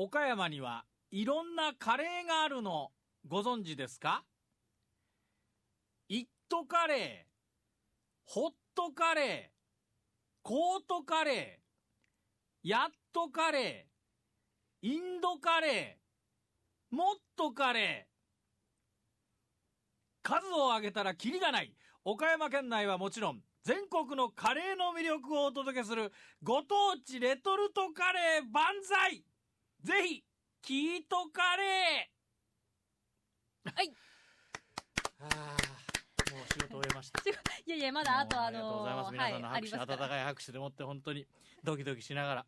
岡山にはいろんなカレーがあるのご存知ですか？イットカレー、ホットカレー、コートカレー、ヤットカレー、インドカレー、もっとカレー。数を挙げたらキリがない。岡山県内はもちろん、全国のカレーの魅力をお届けする、ご当地レトルトカレー万歳ぜひ、キートカレーはい。ああ、もう仕事終えました。いやいや、まだあともうあありがとうございます。の皆さんの拍手。温かい拍手でもって本当にドキドキしながら、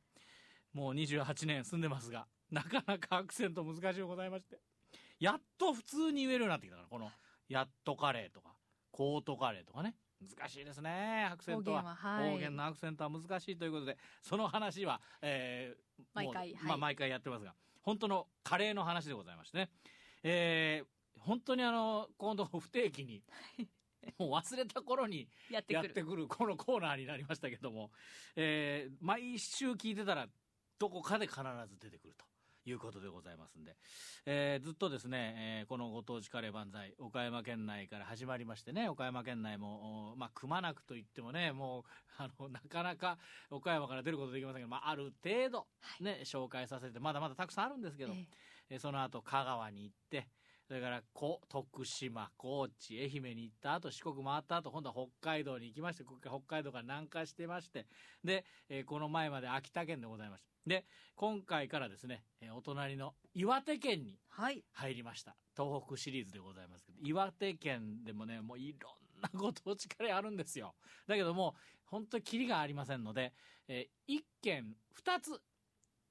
もう28年住んでますが、なかなかアクセント難しいございまして、やっと普通に言えるようになってきたから、この、やっとカレーとか、コートカレーとかね。難しいですね、アクセントは。方言ははい方言のアクセントは難しいということで、その話は、えー、毎回はいまあ、毎回やってますが、本当のカレーの話でございましてね。えー、本当にあの、今度不定期に、もう忘れた頃にやってくるやってくるこのコーナーになりましたけども、えー、毎週聞いてたら、どこかで必ず出てくると。いうことでございますんで、えーずっとですね、えーこのご当地カレー万歳、岡山県内から始まりましてね、岡山県内も、おまあ、くまなくと言ってもね、もう、あの、なかなか岡山から出ることできませんけど、まあ、ある程度、ね、紹介させて、まだまだたくさんあるんですけど、え。えーその後、香川に行って、それから、こ徳島、高知、愛媛に行った後、四国回った後、今度は北海道に行きまして、北海道から南下してまして、で、えーこの前まで秋田県でございました。で、今回からですね、えーお隣の岩手県にはい。入りました。東北シリーズでございますけど、岩手県でもね、もういろんなご当地カレーあるんですよ。だけども、本当にキリがありませんので、えー一軒二つ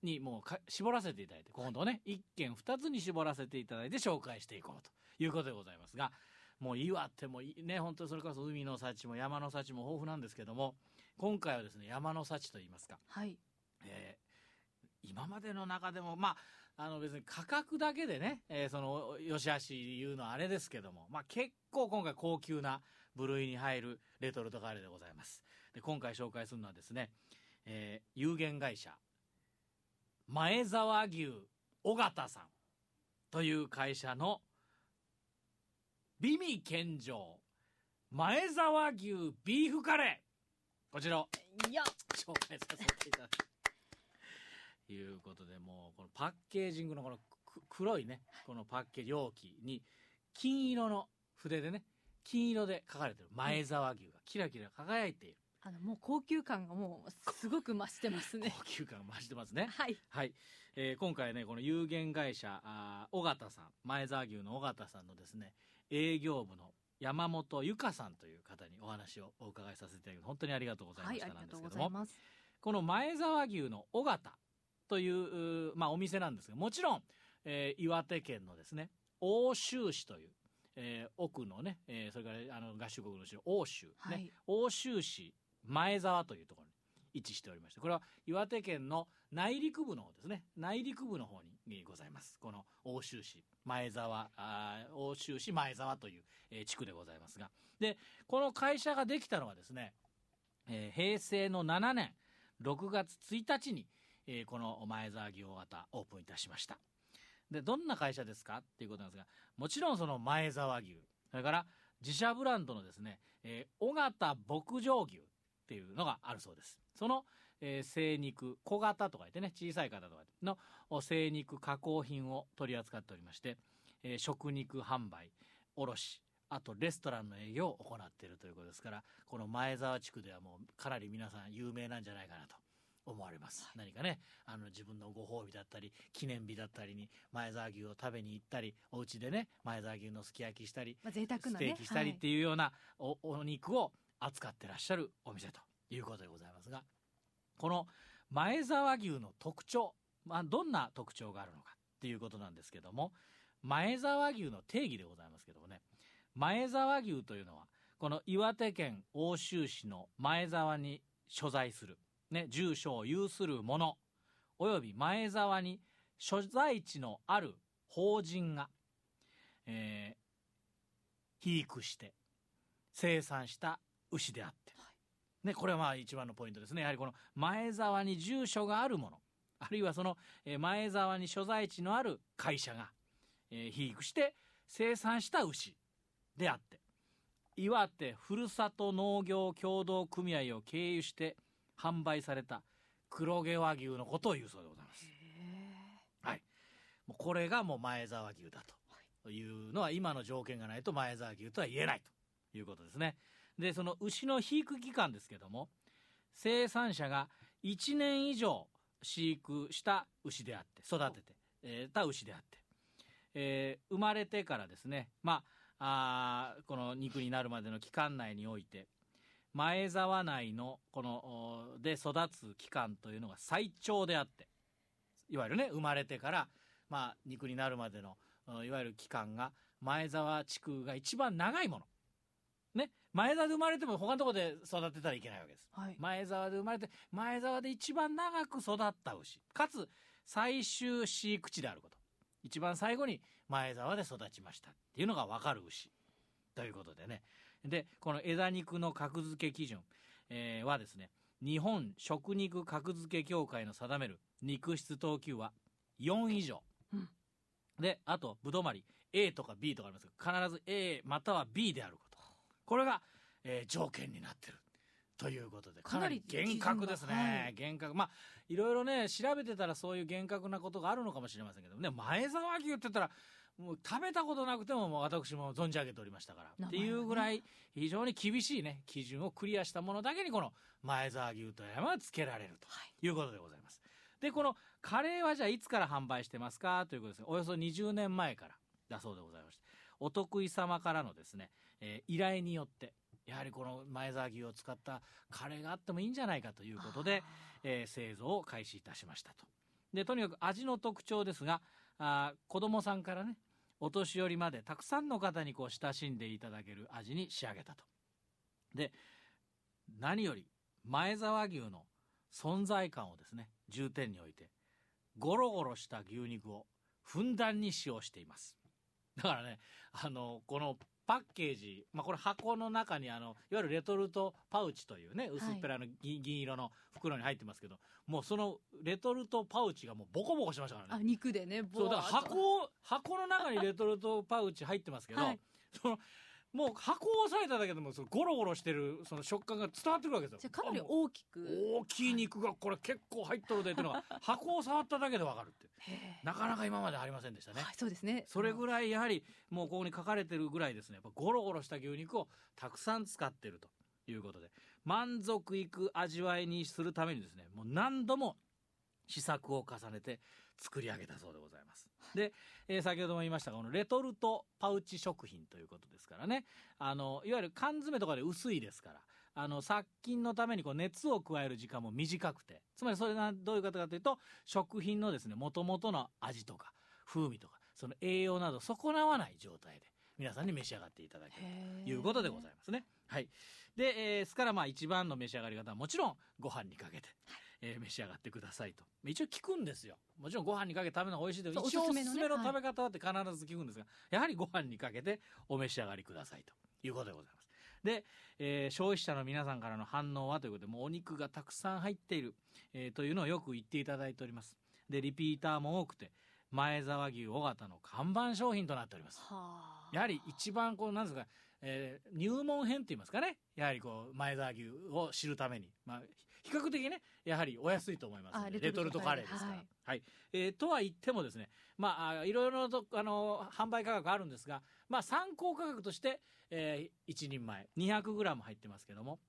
にもうか絞らせていただいて、今度ね、一軒二つに絞らせていただいて紹介していこうということでございますが、もう岩手もいいね、本当にそれこそ海の幸も山の幸も豊富なんですけども、今回はですね、山の幸といいますか、はい。えー今までの中でも、まあ、あの別に価格だけでね、えーその、よしあし言うのはあれですけども、まあ結構今回高級な部類に入るレトルトカレーでございます。で、今回紹介するのはですね、えー有限会社、前沢牛尾形さんという会社の、美味献上、前沢牛ビーフカレーこちらを紹介させていただく。いうことで、もう、このパッケージングのこのく黒いね、このパッケージ容器に、金色の筆でね、金色で書かれてる前沢牛がキラキラ輝いている。あの、もう高級感がもう、すごく増してますね。高級感が増してますね。はい。はい。えー今回ね、この有限会社、あー尾形さん、前沢牛の尾形さんのですね、営業部の山本由香さんという方にお話をお伺いさせていただき本当にありがとうございまはい、したなありがとうごんですけども。この前沢牛の尾形という、まあ、お店なんですが、もちろん、えー岩手県のですね、奥州市という、えー奥のね、えーそれからあの合衆国の州、奥州、ね、はい奥州市前沢というところに位置しておりまして、これは岩手県の内陸部の方ですね、内陸部の方にございます。この奥州市前沢、あ奥州市前沢という、えー地区でございますが、で、この会社ができたのはですね、えー平成の7年6月1日に、えーこの前沢牛大型オープンいたしました。で、どんな会社ですか？っていうことなんですが、もちろんその前沢牛、それから自社ブランドのですね、えー、尾形牧場牛っていうのがあるそうです。その、えー精肉、小型とか言ってね、小さい方とかのお精肉加工品を取り扱っておりまして、えー食肉販売、卸、あとレストランの営業を行っているということですから、この前沢地区ではもうかなり皆さん有名なんじゃないかなと。思われます、何かねあの自分のご褒美だったり記念日だったりに前沢牛を食べに行ったりお家でね前沢牛のすき焼きしたり、まあ贅沢なねステーキしたりっていうようなお,、お肉を扱ってらっしゃるお店ということでございますがこの前沢牛の特徴、まあ、どんな特徴があるのかっていうことなんですけども前沢牛の定義でございますけどもね前沢牛というのはこの岩手県奥州市の前沢に所在する、ね、住所を有する者および前沢に所在地のある法人が、えー肥育して生産した牛であって、ね、これはまあ一番のポイントですね。やはりこの前沢に住所があるもの、あるいはその、えー前沢に所在地のある会社が、えー肥育して生産した牛であって。岩手ふるさと農業協同組合を経由して販売された黒毛和牛のことを言うそうでございます。はい、もうこれがもう前沢牛だというのは今の条件がないと前沢牛とは言えないということですね。でその牛の肥育期間ですけども生産者が1年以上飼育した牛であって育てて、えーた牛であって、えー生まれてからですねまああこの肉になるまでの期間内において前沢内のこので育つ期間というのが最長であっていわゆるね生まれてから、まあ、肉になるまでのいわゆる期間が前沢地区が一番長いもの。ね、前沢で生まれても他のところで育てたらいけないわけです。はい。前沢で生まれて前沢で一番長く育った牛。かつ最終飼育地であること。一番最後に前沢で育ちましたっていうのが分かる牛ということでね。でこの枝肉の格付け基準、えーはですね日本食肉格付け協会の定める肉質等級は4以上、うん。であとぶどまり A とか B とかありますが必ず A または B であることこれが、えー条件になってるということでかなり厳格ですね、厳格。まあいろいろね調べてたらそういう厳格なことがあるのかもしれませんけどね前沢牛って言ったらもう食べたことなくてももう私も存じ上げておりましたから、っていうぐらい非常に厳しいね基準をクリアしたものだけにこの前沢牛と山が付けられるとはい。いうことでございます。でこのカレーはじゃあいつから販売してますかということです。がおよそ20年前からだそうでございまして。お得意様からのですね、えー依頼によってやはりこの前沢牛を使ったカレーがあってもいいんじゃないかということで、えー製造を開始いたしましたと。でとにかく味の特徴ですがあー子供さんからねお年寄りまでたくさんの方にこう親しんでいただける味に仕上げたと。で何より前沢牛の存在感をですね重点に置いてゴロゴロした牛肉をふんだんに使用していますだからねあのこのパッケージ、まあ、これ箱の中にあのいわゆるレトルトパウチというね薄っぺらの銀,、銀色の袋に入ってますけどもうそのレトルトパウチがもうボコボコしましたからね。あ肉でね。そうだから箱を箱の中にレトルトパウチ入ってますけど、はい。そのもう箱を押さえただけでもそのゴロゴロしてるその食感が伝わってくるわけですよ。じゃあかなり大きく。大きい肉がこれ結構入っとるでっていうのが箱を触っただけでわかるってなかなか今までありませんでしたね。はいそうですね。それぐらいやはりもうここに書かれてるぐらいですね。やっぱゴロゴロした牛肉をたくさん使ってるということで。満足いく味わいにするためにですねもう何度も試作を重ねて作り上げたそうでございます。で、えー先ほども言いましたがこのレトルトパウチ食品ということですからね。あのいわゆる缶詰とかで薄いですからあの殺菌のためにこう熱を加える時間も短くてつまりそれがどういうことかというと食品のですね元々の味とか風味とかその栄養など損なわない状態で皆さんに召し上がっていただけるということでございますね。はい、で、えーですからまあ一番の召し上がり方はもちろんご飯にかけて、えー召し上がってくださいと。一応聞くんですよ。もちろんご飯にかけて食べるのが美味しいで一応おすおすすめの食べ方はって必ず聞くんですが、やはりご飯にかけてお召し上がりくださいということでございます。で、えー消費者の皆さんからの反応はということでもうお肉がたくさん入っている、えーというのをよく言っていただいております。でリピーターも多くて前沢牛尾形の看板商品となっております。はあ。やはり一番こうなんですか、えー入門編って言いますかね。やはりこう前沢牛を知るために、まあ、比較的ねやはりお安いと思いますレトルトカレーですから。はいはい。えーとは言ってもですね、まああ、いろいろなとあの販売価格あるんですが、まあ、参考価格として、えー、1人前 200g 入ってますけども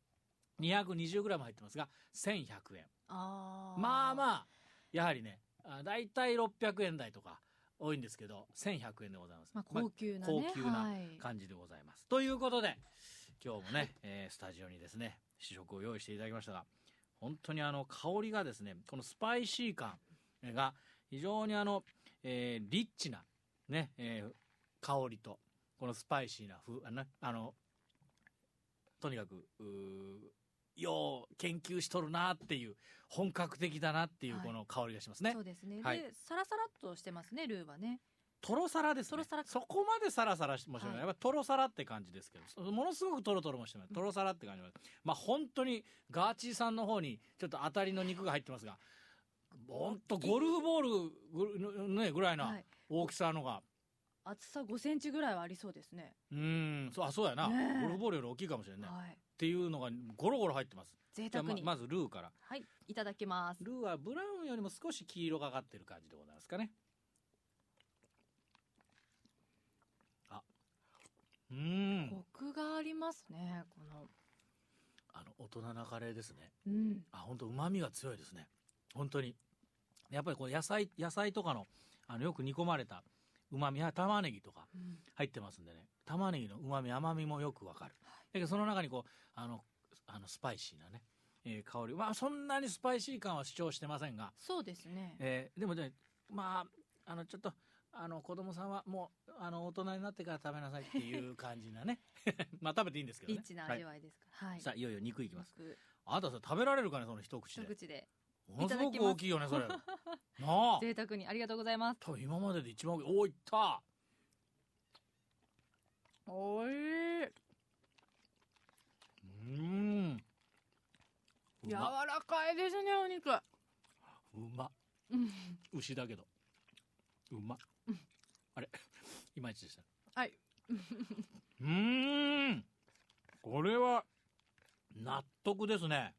220g 入ってますが1100円。あー。まあまあやはりねあ大体600円台とか多いんですけど1100円でございます、まあまあ高級なね。高級なはい。感じでございます。ということで今日もね、えースタジオにですね試食を用意していただきましたが本当にあの香りがですねこのスパイシー感が非常にあの、えーリッチなね、えー香りとこのスパイシーな風あのあのとにかくうーよう研究しとるなっていう本格的だなっていうはい。この香りがしますね。そうですね、はい。でサラサラっとしてますねルーはねトロサラですね。トロサラそこまでサラサラしてもしれない。はい。やっぱトロサラって感じですけど、ものすごくトロトロもしてます。トロサラって感じまあ本当にガーチーさんの方にちょっと当たりの肉が入ってますが、ほんとゴルフボールぐ,、ね、ぐらいなはい。大きさのが、厚さ5センチぐらいはありそうですね。うん。そうあそうやな、ねえ。ゴルフボールより大きいかもしれない、っはい。ていうのがゴロゴロ入ってます。贅沢に。ままずルーから。はい。いただきます。ルーはブラウンよりも少し黄色がかってる感じでございますかねあうーんコクがありますねこの。あの大人なカレーですね。うん。あ本当旨味が強いですね。本当に。やっぱりこう野菜野菜とかのあのよく煮込まれた旨味や玉ねぎとかうん。入ってますんでね。玉ねぎの旨味甘みもよくわかる。だけどその中にこうあのあのスパイシーなね、えー香り。まあそんなにスパイシー感は主張してませんが、そうですね。えーでもねまああのちょっとあの子供さんはもうあの大人になってから食べなさいっていう感じなね。まあ食べていいんですけどね。リッチな味わいですか。らはい。さあいよいよ肉いきます。肉あなたそれ食べられるかねその一口で。一口で。ものすごく大きいよねそれ。なあ。贅沢にありがとうございます。多分今までで一番大きい。おーいった。おいしうーん。う柔まらかいですねお肉。うま。うん。牛だけどうまあれ？いまいちでした。はい。うーん。これは納得ですね。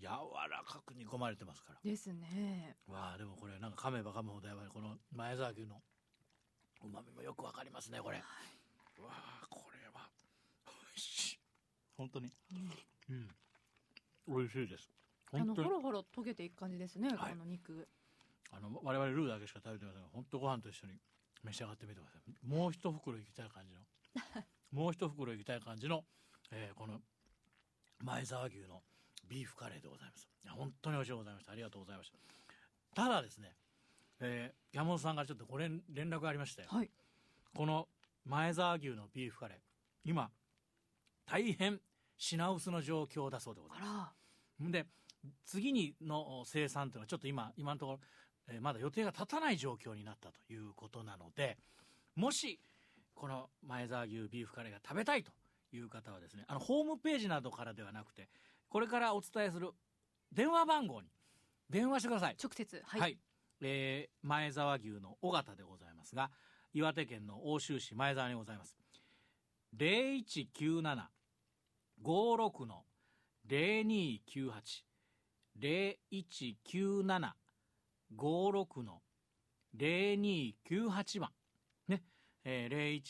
柔らかく煮込まれてますから。ですね。わあでもこれなんか噛めば噛むほどやばいこの前沢牛のうまみもよくわかりますねこれ、わあこれは美味しい。本当に。うん。美味しいです。あの本当に。ほろほろ溶けていく感じですね、はい。この肉あの我々ルーだけしか食べてませんが本当ご飯と一緒に召し上がってみてください。もう一袋いきたい感じの。もう一袋いきたい感じの、えーこの前沢牛のビーフカレーでございます。本当に美味しいございました。ありがとうございました。ただですね、えー山本さんからちょっとご連連絡がありましてはい。この前沢牛のビーフカレー今大変品薄の状況だそうでございあます。ら。で次にの生産というのはちょっと今今のところ、えーまだ予定が立たない状況になったということなのでもしこの前沢牛ビーフカレーが食べたいという方はですねあのホームページなどからではなくてこれからお伝えする電話番号に電話してください。直接は、はい。い、えー前沢牛の尾形でございますが岩手県の奥州市前沢にございます。0197-56の0298 0197-56の0298番。ね、えー、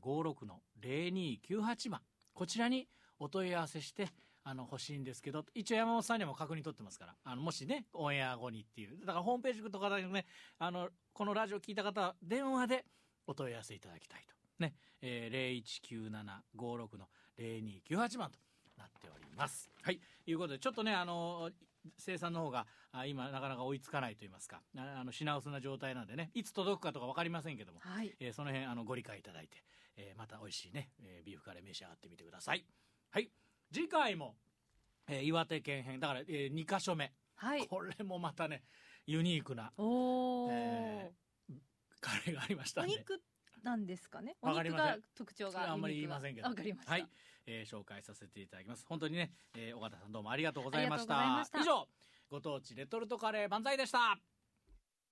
0197-56の0298番。こちらにお問い合わせしてあの欲しいんですけど一応山本さんにも確認取ってますからあのもしねオンエア後にっていう。だからホームページとかでねあのこのラジオ聞いた方は電話でお問い合わせいただきたいと。ね、えー、019756の0298番となっております。はい。いうことでちょっとねあの生産の方があ今なかなか追いつかないと言いますか。ああの品薄な状態なんでね。いつ届くかとか分かりませんけども。はい。えーその辺あのご理解いただいて、えーまた美味しいね、えービーフカレー召し上がってみてください。はい。次回も、えー岩手県編。だから、え2箇所目、はい。これもまたねユニークなおお、えカレーがありましたお肉なんですかね。お肉が特徴があんまり言いませんけど。わかりました、はい、えー紹介させていただきます。本当にね、えー尾形さんどうもありがとうございました。ありがとうございました。以上ご当地レトルトカレー万歳でした